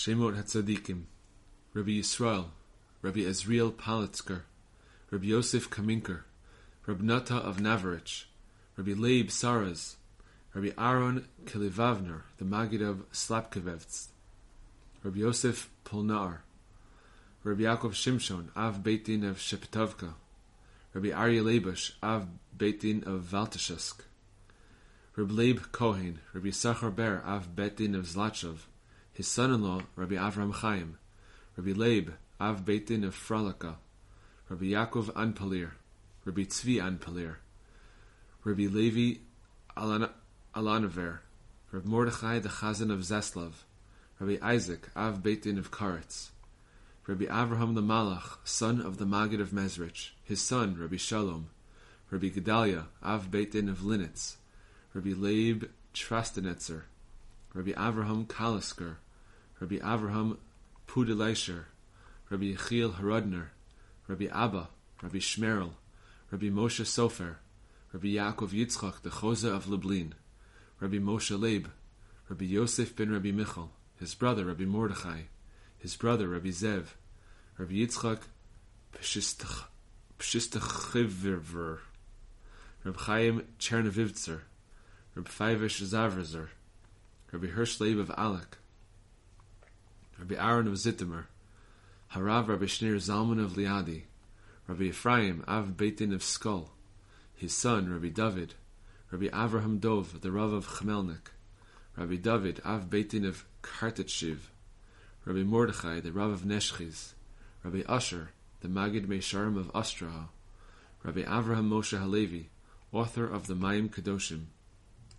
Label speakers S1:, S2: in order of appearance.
S1: Shemot HaTzadikim, Rabbi Yisrael, Rabbi Ezriel Palitzker, Rabbi Yosef Kaminker, Rabbi Nata of Navarich, Rabbi Leib Saras, Rabbi Aaron Kilivavner, the Magid of Slapkevevtz, Rabbi Yosef Polnar, Rabbi Yaakov Shimshon, Av Beit Din of Sheptovka, Rabbi Aryeh Leibush, Av Beit Din of Valtashevsk, Rabbi Leib Kohen, Rabbi Sachar Ber, Av Beit Din of Zlachov, his son-in-law, Rabbi Avram Chaim, Rabbi Leib, Av Beit Din of Fralaka, Rabbi Yaakov Anpalir, Rabbi Tzvi Anpalir, Rabbi Levi Alan- Alanaver, Rabbi Mordechai the Chazan of Zeslav, Rabbi Isaac, Av Beit Din of Karetz, Rabbi Avraham the Malach, son of the Maggid of Mezrich, his son, Rabbi Shalom, Rabbi Gedalia, Av Beit Din of Linitz, Rabbi Leib Trastenetzer, Rabbi Avraham Kalisker, Rabbi Avraham Pudileisher, Rabbi Yechiel Harodner, Rabbi Abba, Rabbi Shmerel, Rabbi Moshe Sofer, Rabbi Yaakov Yitzchak, the Chozeh of Lublin, Rabbi Moshe Leib, Rabbi Yosef ben Rabbi Michal, his brother Rabbi Mordechai, his brother Rabbi Zev, Rabbi Yitzchak Pshistach- Pshistachiver, Rabbi Chaim Chernevivtzer, Rabbi Feivish Zavrazer, Rabbi Hirsch Leib of Alek, Rabbi Aaron of Zitimer, Harav Rabbi Shneur Zalman of Liadi, Rabbi Ephraim Av Beitin of Skull, his son Rabbi David, Rabbi Avraham Dov, the Rav of Chmelnik, Rabbi David Av Beitin of Kartatshiv, Rabbi Mordechai, the Rav of Neshchiz, Rabbi Usher, the Magid Mesharim of Ostraha, Rabbi Avraham Moshe Halevi, author of the Mayim Kadoshim,